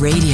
Radio,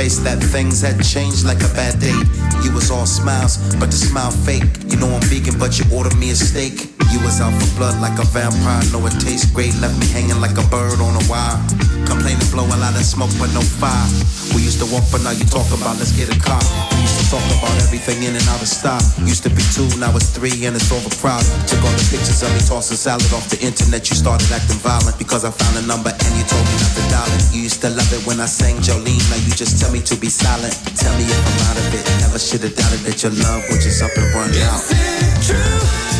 Face that things had changed like a bad date. You was all smiles, but the smile fake. You know I'm vegan, but you ordered me a steak. You was out for blood like a vampire. Know it tastes great, left me hanging like a bird on a wire. Complaining, blow a lot of smoke, but no fire. We used to walk, but now you talk about let's get a car. We used to talk about everything in and out of stock. Used to be two, now it's three, and it's overcrowded. Took all the pictures of me tossing salad off the internet. You started acting violent because I found a number and you told me not to dial it. You used to love it when I sang Jolene. Now you just tell me to be silent. Tell me if I'm out of it. Never should have doubted that your love would just up and run out. Is it true?